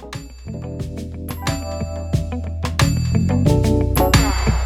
Thank you.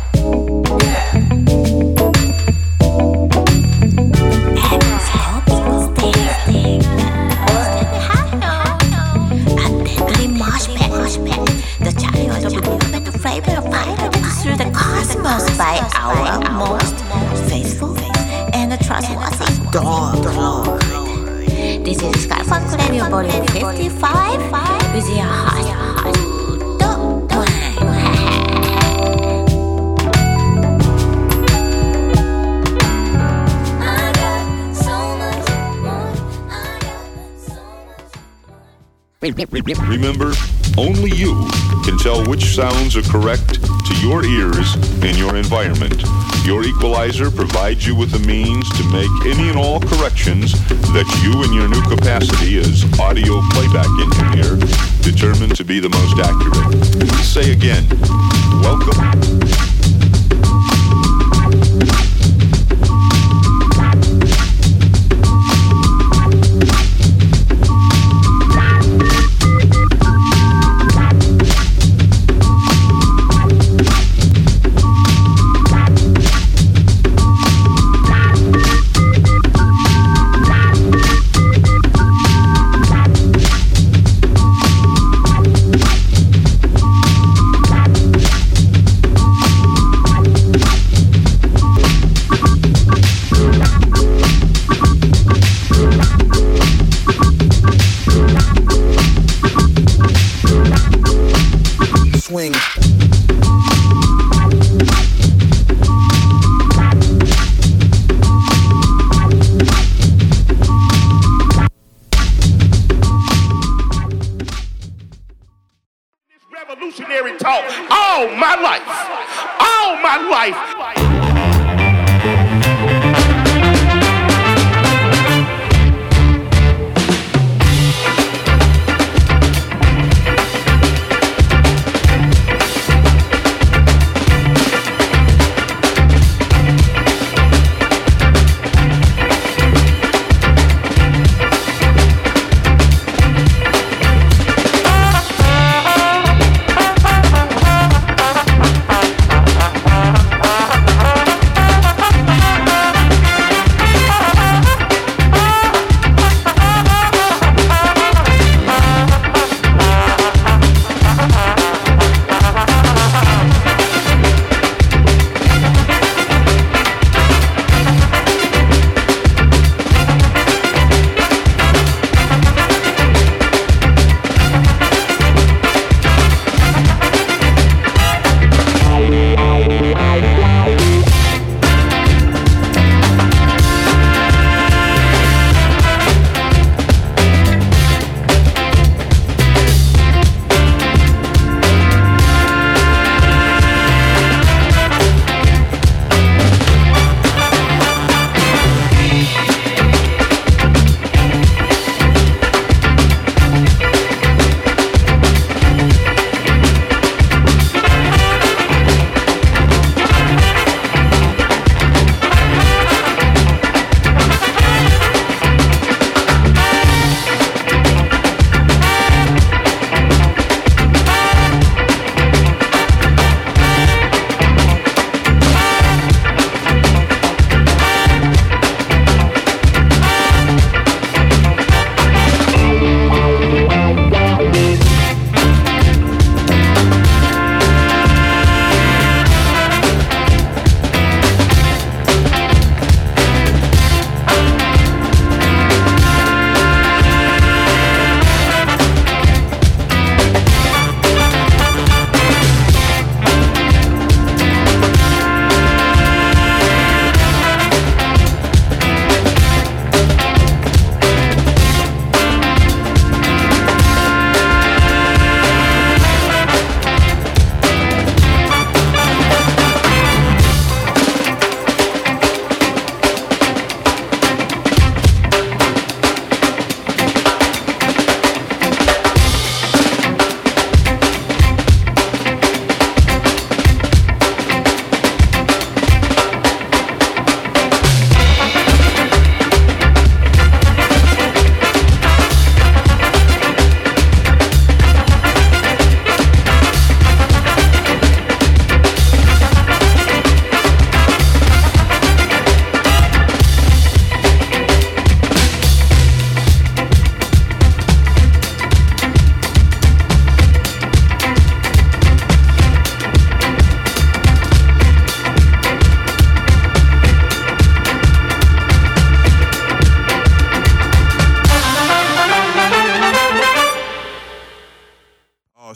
Tell which sounds are correct to your ears and your environment. Your equalizer provides you with the means to make any and all corrections that you in your new capacity as audio playback engineer determine to be the most accurate. Say again, welcome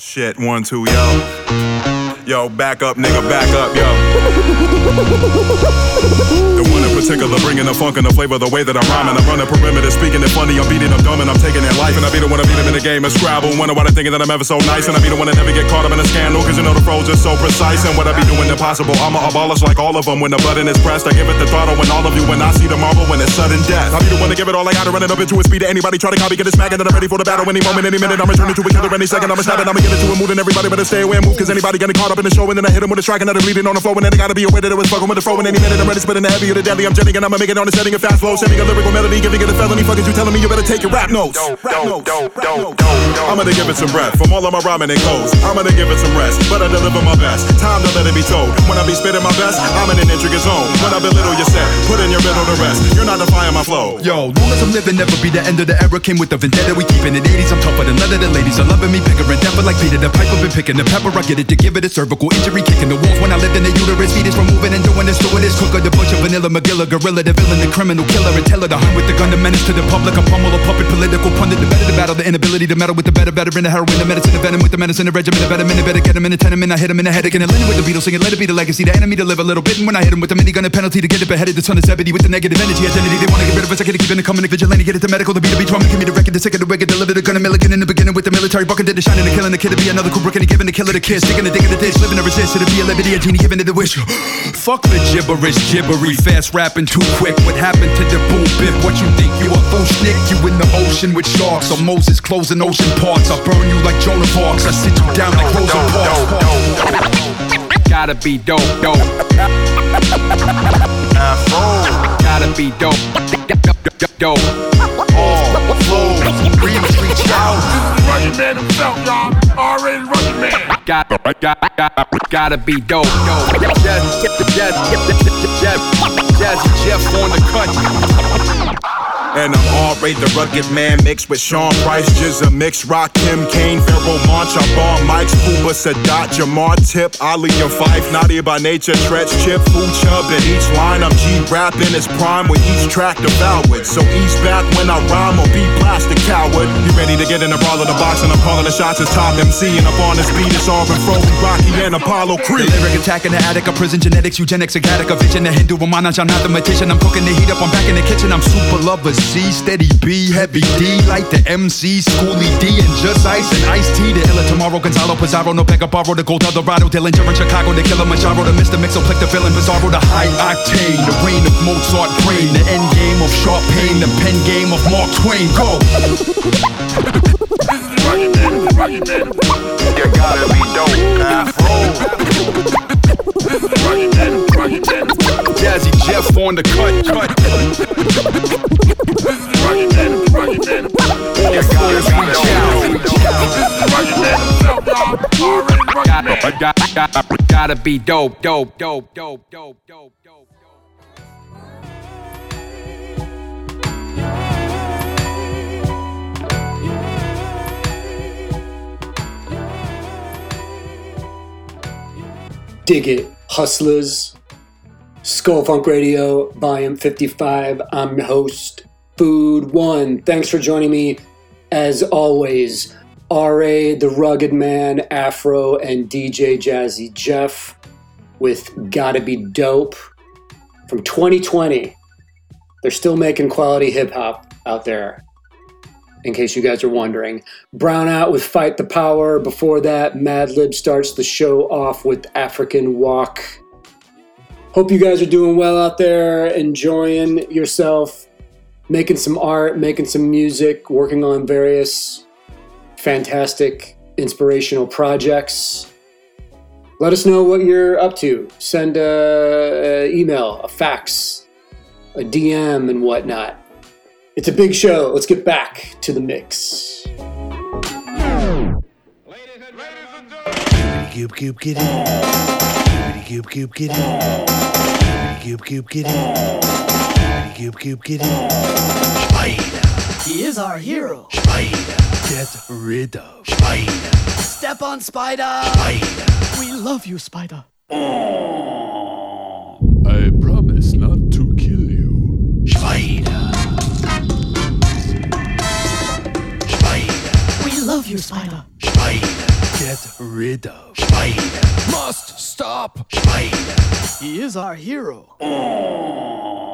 shit, one, two, yo. Yo, back up, nigga, back up, yo. In particular bringing the funk and the flavor, the way that I'm rhyming. I'm running perimeter, speaking it funny. I'm beating them dumb and I'm taking their life. And I be the one to beat them in the game of Scrabble. Wonder why they thinking that I'm ever so nice. And I be the one that never get caught up in a scandal. Cause you know the pros just so precise. And what I be doing impossible. I'm a abolish like all of them. When the button is pressed, I give it the throttle. When all of you, when I see the marble, when it's sudden death. I be the one to give it all I got to run it up into a speed to anybody. Try to copy, get it smacking. That I'm ready for the battle any moment, any minute. I'm to turn into a killer any second. I'm a snap I'm going to get it to a mood and everybody better stay away and move. Cause anybody getting caught up in the show and then I hit them with a strike and then bleeding on the floor and then I gotta be aware that it was fucking with the flow and any minute I'm ready spitting the heavy or the deadly I'm jetting and I'ma make it on the setting a fast flow. Sending a lyrical melody giving it a felony. Fucking you telling me? You better take your rap notes. Rap notes I'm gonna give it some breath from all of my rhyming and codes I'm gonna give it some rest but I deliver my best. Time to let it be told. When I be spitting my best I'm in an intricate zone. When I belittle your set put in your middle to rest. You're not defying my flow. Yo long as I'm living never be the end of the era. Came with the vendetta we keeping it 80s I'm tougher than leather the ladies. Are loving me bigger and deeper like Peter the pipe I've been picking the pepper I get it to give it a cervical injury kicking the walls. When I lived in the uterus fetus from moving and doing this doing this. Cooker the butcher vanilla McGilla gorilla the villain the criminal killer and teller the hunt with the gun the menace to the public a pummel a puppet political pundit the better the battle the inability to meddle with the better better in the heroin the medicine the venom with the medicine the regimen the better minute better get him in the tenement I hit him in the head again and linen with the Beatles singing let it be the legacy the enemy to live a little bit and when I hit him with the minigun a penalty to get it beheaded the son of Zebedee with the negative energy identity they want to get rid of us I get to keep in the coming vigilante get it to medical the beat to be drum give me the record the sick of the wicked deliver the gun a milligan in the beginning with the military bucket the shining the killing the kid to be another Kubrick and giving the killer the kiss sticking the dick in the ditch living to resist to be a liberty a genie giving it the wish. Fuck the gibberish, gibbery, fast rapping too quick. What happened to the boom bap? What you think you a fool snick? You in the ocean with sharks, or Moses closing ocean parts. I burn you like Joan of Arc. I sit you down like Rosa Parks. Gotta be dope, dope. Gotta be dope, dope. All flows, reach, reach out. Rugged man himself, y'all. Already man. Got, got, got, gotta be dope, dope. Jazz, jazz, jazz, jazz, jazz, Jeff on the cut. And I'm already the rugged man mixed with Sean Price, Jizza Mix, Rock, Kim Kane, Pharoahe Monch, I'm on Mike's, Puba, Sadat, Jamar, Tip, Ali, and Phife, Naughty by nature, Treach, Chip, Food Chub, in each line I'm G rapping is prime with each track devoured. So ease back when I rhyme or be plastic coward. You ready to get in the brawl of the box and I'm calling the shots as top MC and up on this beat it's all and Frozen, Rocky and Apollo Creed. The lyric attack in the attic, a prison genetics, eugenics, a a vision, a Hindu, a manaj, I'm not the magician, I'm cooking the heat up, I'm back in the kitchen, I'm super lover, C, steady B, heavy D, like the MC, Schooly D, and just ice and iced tea. The illa tomorrow, Gonzalo Pizarro, no Pega Barro, the Gold Eldorado, Dillinger in Chicago, the Killer Machado, the Mr. Mixo, Plick the villain, Bizarro, the high octane, the reign of Mozart brain, the end game of Sharp Pain, the pen game of Mark Twain. Go! You gotta be dope. Jazzy Jeff on the cut, cut. Gotta, gotta, gotta, gotta be dope, dope, dope, dope, dope, dope, dope. Dig it, hustlers. Skull Funk Radio, Volume 55. I'm your host, Food One. Thanks for joining me, as always. RA, The Rugged Man, Afro, and DJ Jazzy Jeff with Gotta Be Dope from 2020. They're still making quality hip hop out there, in case you guys are wondering. Brownout with Fight the Power. Before that, Madlib starts the show off with African Walk. Hope you guys are doing well out there, enjoying yourself, making some art, making some music, working on various fantastic inspirational projects. Let us know what you're up to. Send a, a email, a fax, a DM, and whatnot. It's a big show. Let's get back to the mix. Cube, cube, get it. Cube, cube, get it. Cube, cube, get it. Cube, cube, get it. Spider, He is our hero. spider, get rid of. Spider, Step on Spider. spider. We love you, Spider. I promise not to kill you. Spider. Spider, We love you, Spider. spider. Get rid of. Spider. Must stop. Spider. He is our hero. Oh.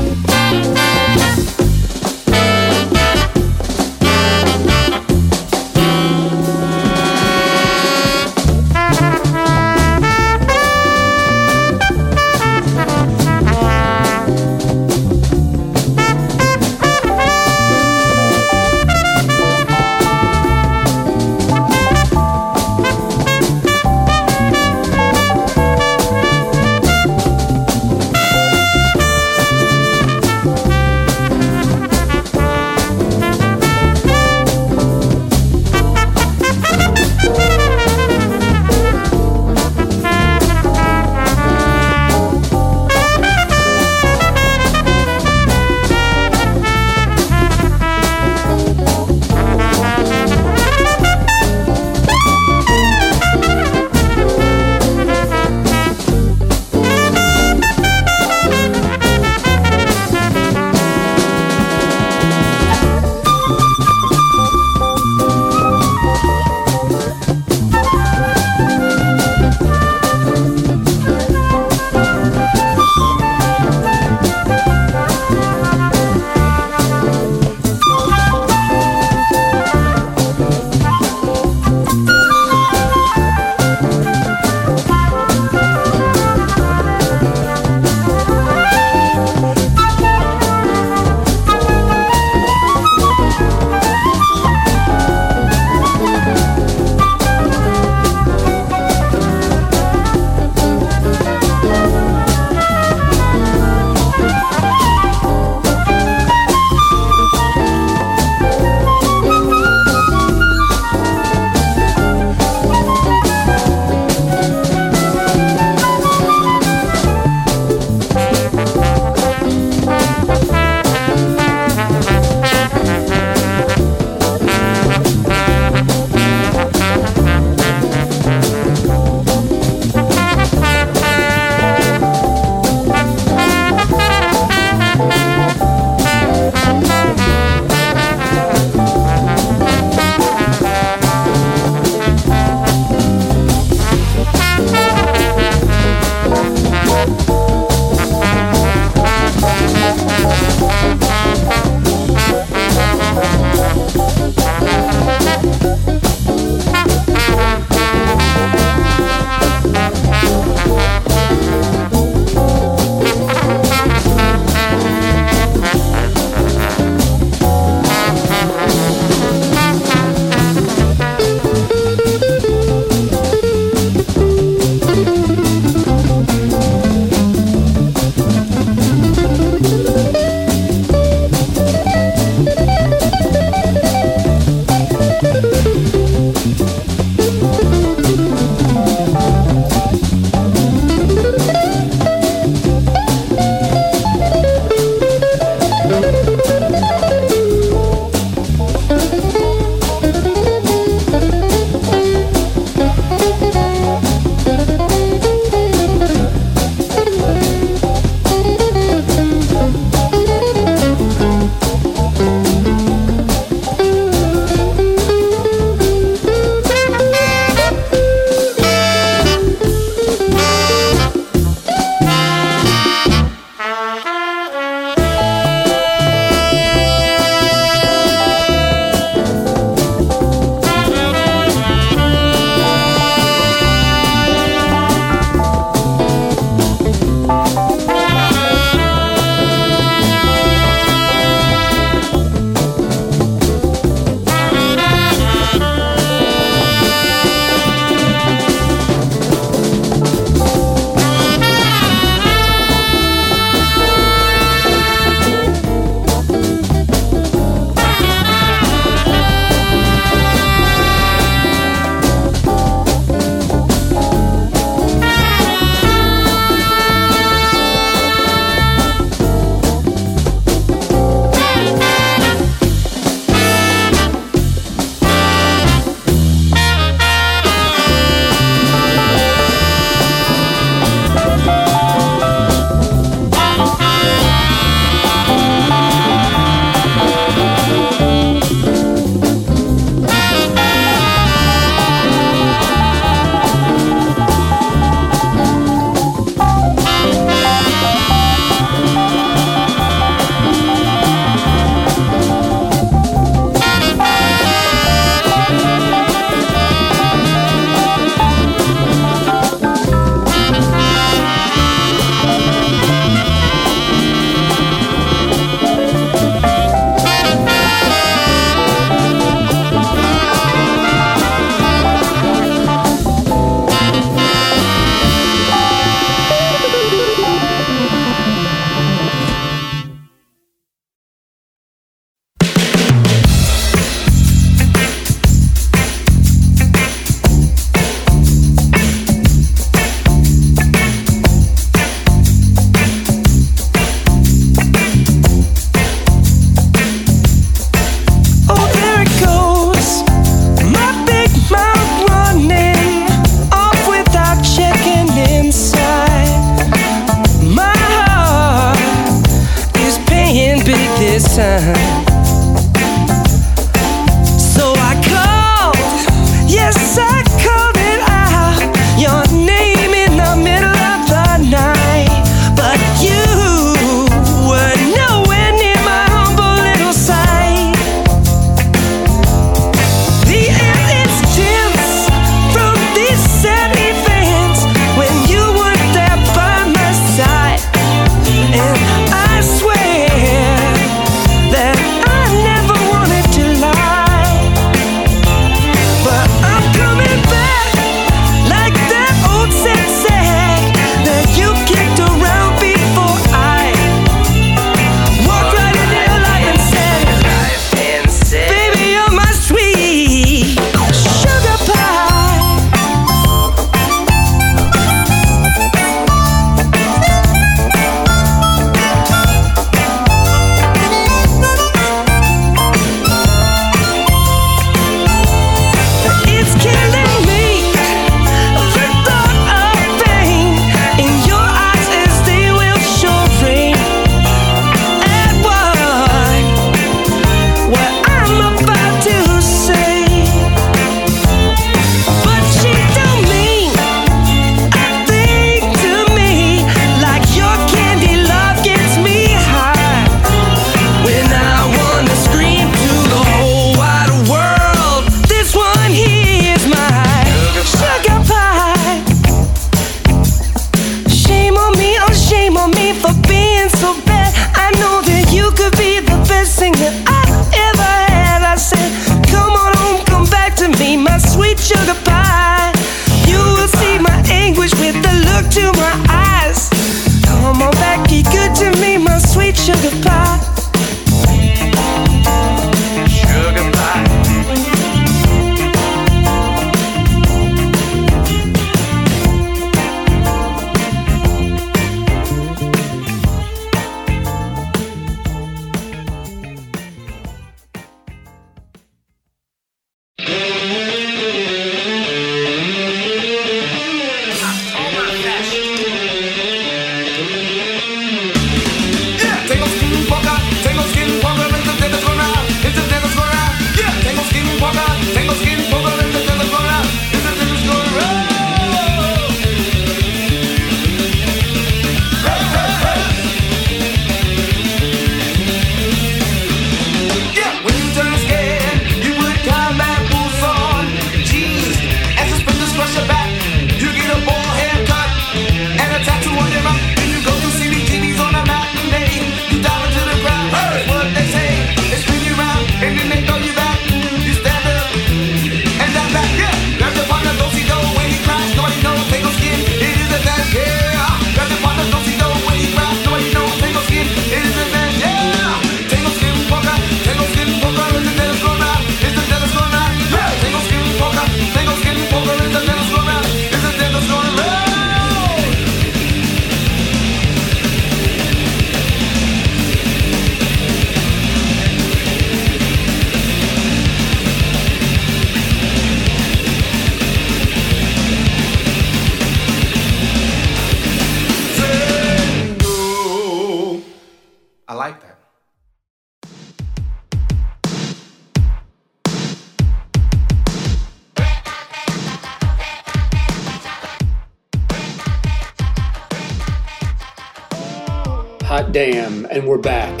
Hot damn, and we're back.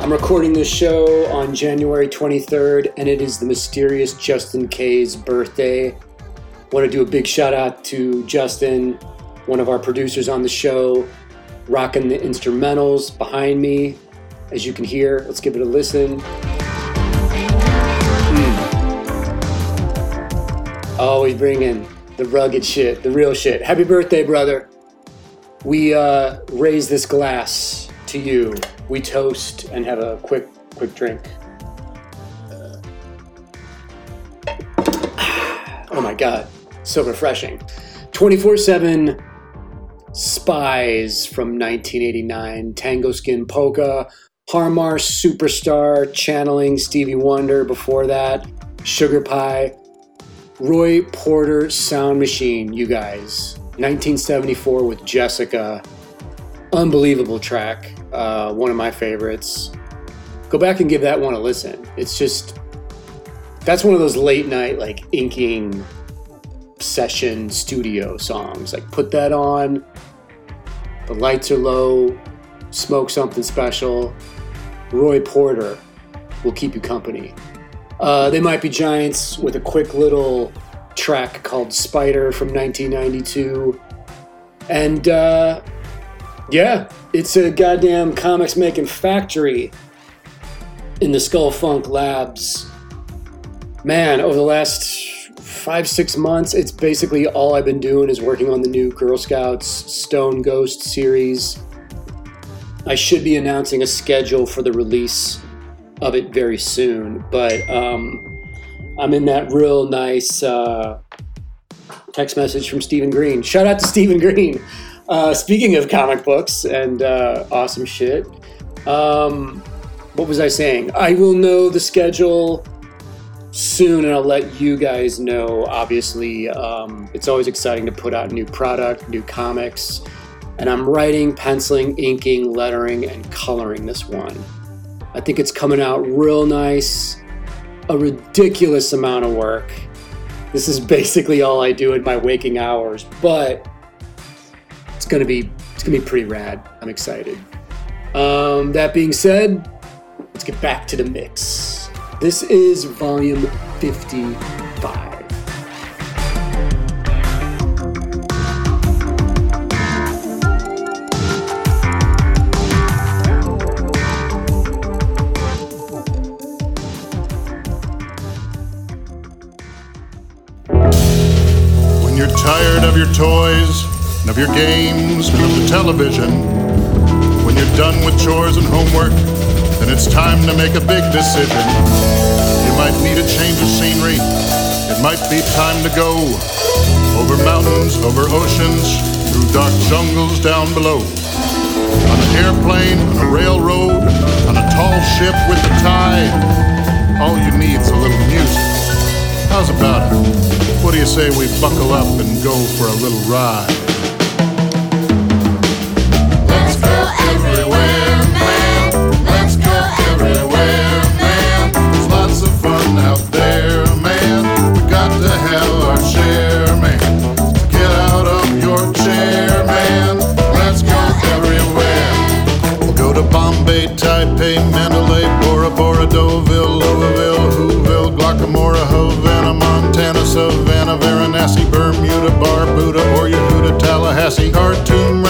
I'm recording this show on January 23rd, and it is the mysterious Justin K's birthday. Want to do a big shout out to Justin, one of our producers on the show, rocking the instrumentals behind me. As you can hear, let's give it a listen. Mm. Always bringing the rugged shit, the real shit. Happy birthday, brother. We uh, raise this glass to you. We toast and have a quick, quick drink. Oh my god, so refreshing. 24 7 Spyz from 1989, Tango Skin Polka, Har Mar Superstar, channeling Stevie Wonder before that, Sugar Pie, Roy Porter Sound Machine, you guys. 1974 with Jessica. Unbelievable track. Uh, one of my favorites. Go back and give that one a listen. It's just, that's one of those late night, like inking session studio songs. Like, put that on, the lights are low, smoke something special. Roy Porter will keep you company. Uh, they might be giants with a quick little track called Spider from 1992. And uh, yeah, it's a goddamn comics making factory in the Skull Funk Labs. Man, over the last five, six months, it's basically all I've been doing is working on the new Grrl Scouts Stone Ghost series. I should be announcing a schedule for the release of it very soon, but um, I'm in that real nice uh, text message from Stephen Green. Shout out to Stephen Green. Uh, speaking of comic books and uh, awesome shit, um, what was I saying? I will know the schedule soon and I'll let you guys know. Obviously, um, it's always exciting to put out new product, new comics. And I'm writing, penciling, inking, lettering, and coloring this one. I think it's coming out real nice a ridiculous amount of work. This is basically all I do in my waking hours, but it's gonna be it's gonna be pretty rad. I'm excited. Um, that being said, let's get back to the mix. This is volume 55. Of your toys and of your games and of the television, when you're done with chores and homework, then it's time to make a big decision. You might need a change of scenery. It might be time to go over mountains, over oceans, through dark jungles down below. On an airplane, on a railroad, on a tall ship with the tide. All you need's a little music. How's about it? What do you say we buckle up and go for a little ride? Savannah, Varanasi, Bermuda, Barbuda, or Yehuda, Tallahassee, Khartoum,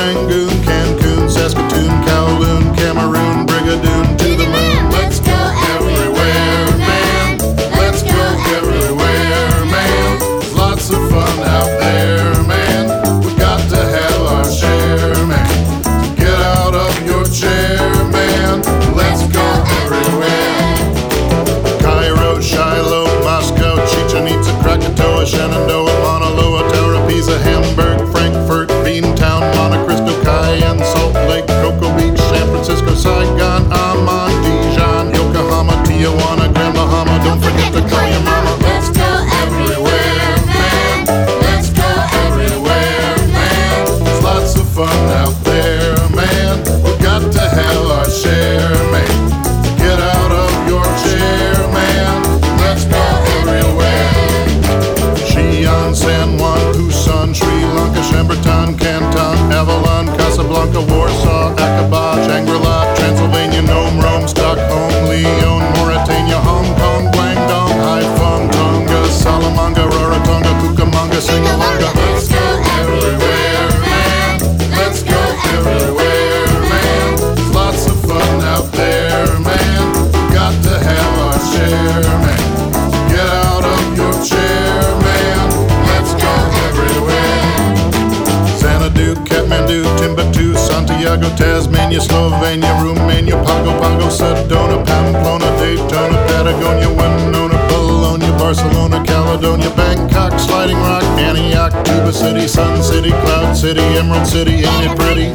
Tasmania, Slovenia, Romania, Pago Pago, Sedona, Pamplona, Daytona, Patagonia, Winona, Bologna, Barcelona, Caledonia, Bangkok, Sliding Rock, Antioch, Tuba City, Sun City, Cloud City, Emerald City, ain't it pretty?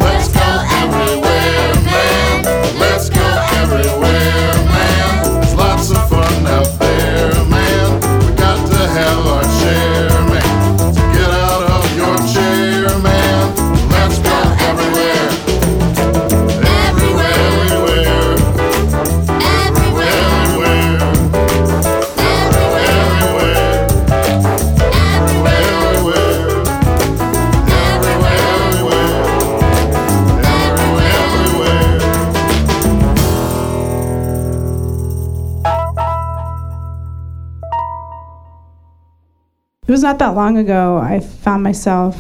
Was not that long ago I found myself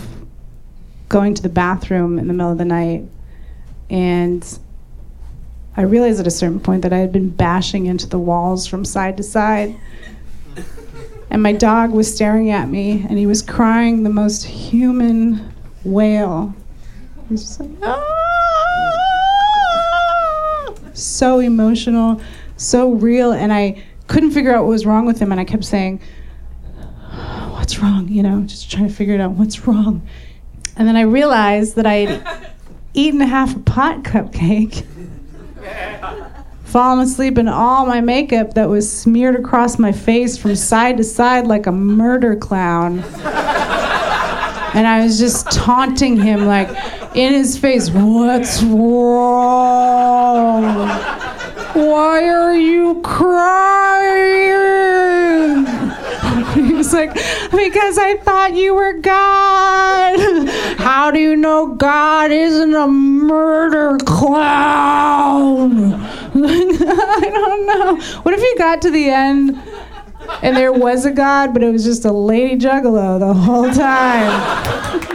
going to the bathroom in the middle of the night and I realized at a certain point that I had been bashing into the walls from side to side. And my dog was staring at me and he was crying the most human wail. He was just like, "Ah!" so emotional, so real, and I couldn't figure out what was wrong with him, and I kept saying, wrong? You know, just trying to figure it out. What's wrong? And then I realized that I had eaten half a pot cupcake, fallen asleep in all my makeup that was smeared across my face from side to side like a murder clown. And I was just taunting him, like, in his face, What's wrong? Why are you crying? Was like, Because I thought you were God. How do you know God isn't a murder clown? I don't know. What if you got to the end and there was a God, but it was just a lady juggalo the whole time?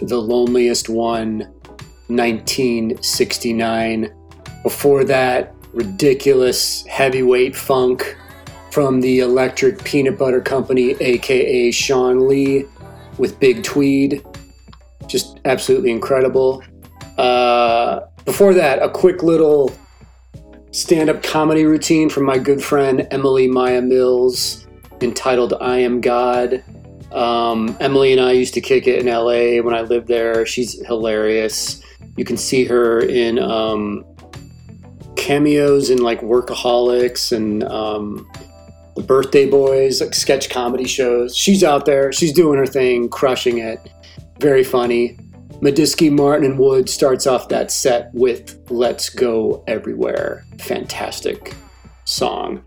The Loneliest One, 1969. Before that, ridiculous heavyweight funk from the Electric Peanut Butter Company, aka Shawn Lee, with Big Tweed. Just absolutely incredible. Uh, before that, a quick little stand up comedy routine from my good friend Emily Maya Mills entitled I Am God. Um, Emily and I used to kick it in LA when I lived there. She's hilarious. You can see her in um, cameos in like Workaholics and um, The Birthday Boys, like sketch comedy shows. She's out there. She's doing her thing, crushing it. Very funny. Medeski, Martin, and Wood starts off that set with Let's Go Everywhere. Fantastic song.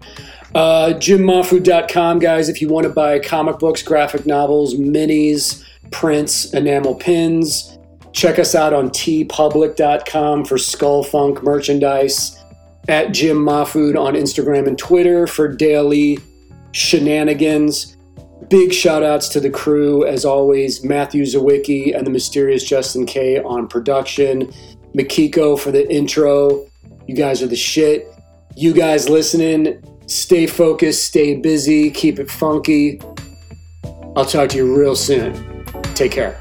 Uh, JimMahfood.com, guys, if you want to buy comic books, graphic novels, minis, prints, enamel pins, check us out on teepublic.com for Skull Funk merchandise, at Jim on Instagram and Twitter for daily shenanigans. Big shout outs to the crew, as always, Matthew Sawicki and the mysterious Justin K on production, Makiko for the intro. You guys are the shit. You guys listening, stay focused, stay busy, keep it funky. I'll talk to you real soon. Take care.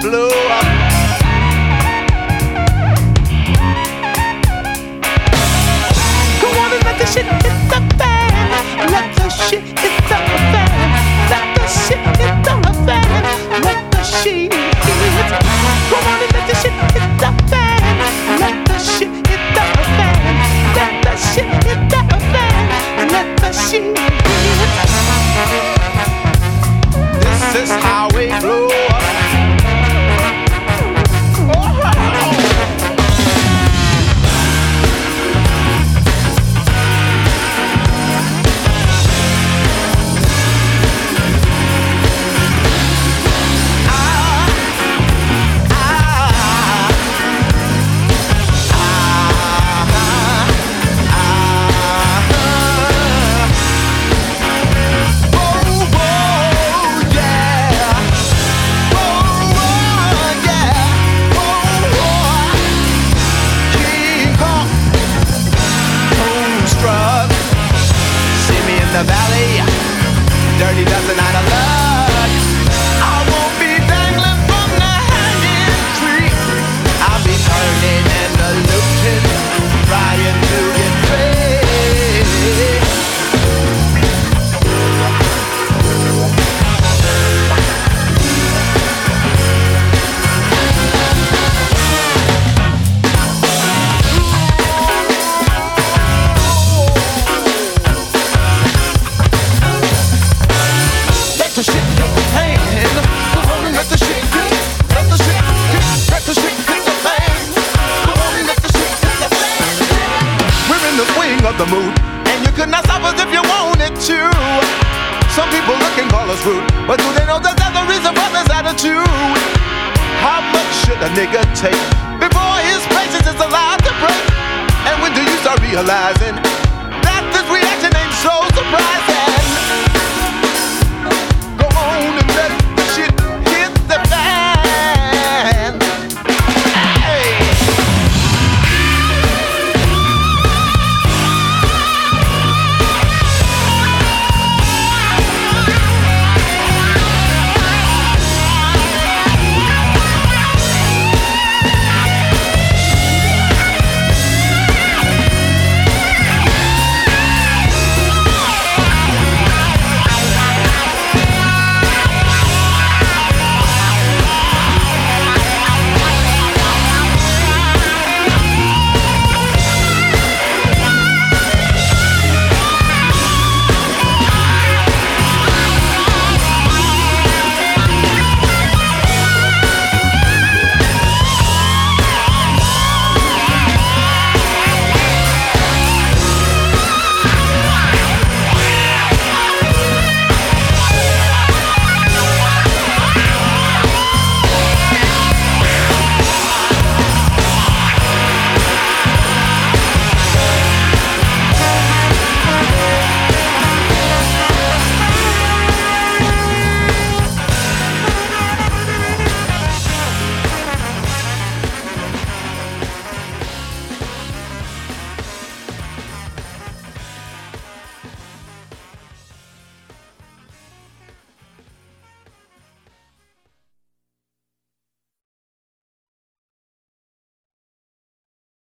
Blew up. Come on and let the shit hit the fan. Let the shit hit the fan. Let the shit hit the fan. Let the shit hit. Come on and let the shit hit the fan. Let the shit hit the fan. Let the shit hit the fan. Let the shit the valley, dirty dozen out of luck. But do they know that there's a reason for this attitude? attitude. How much should a nigga take before his patience is allowed to break? And when do you start realizing that this reaction ain't so surprising?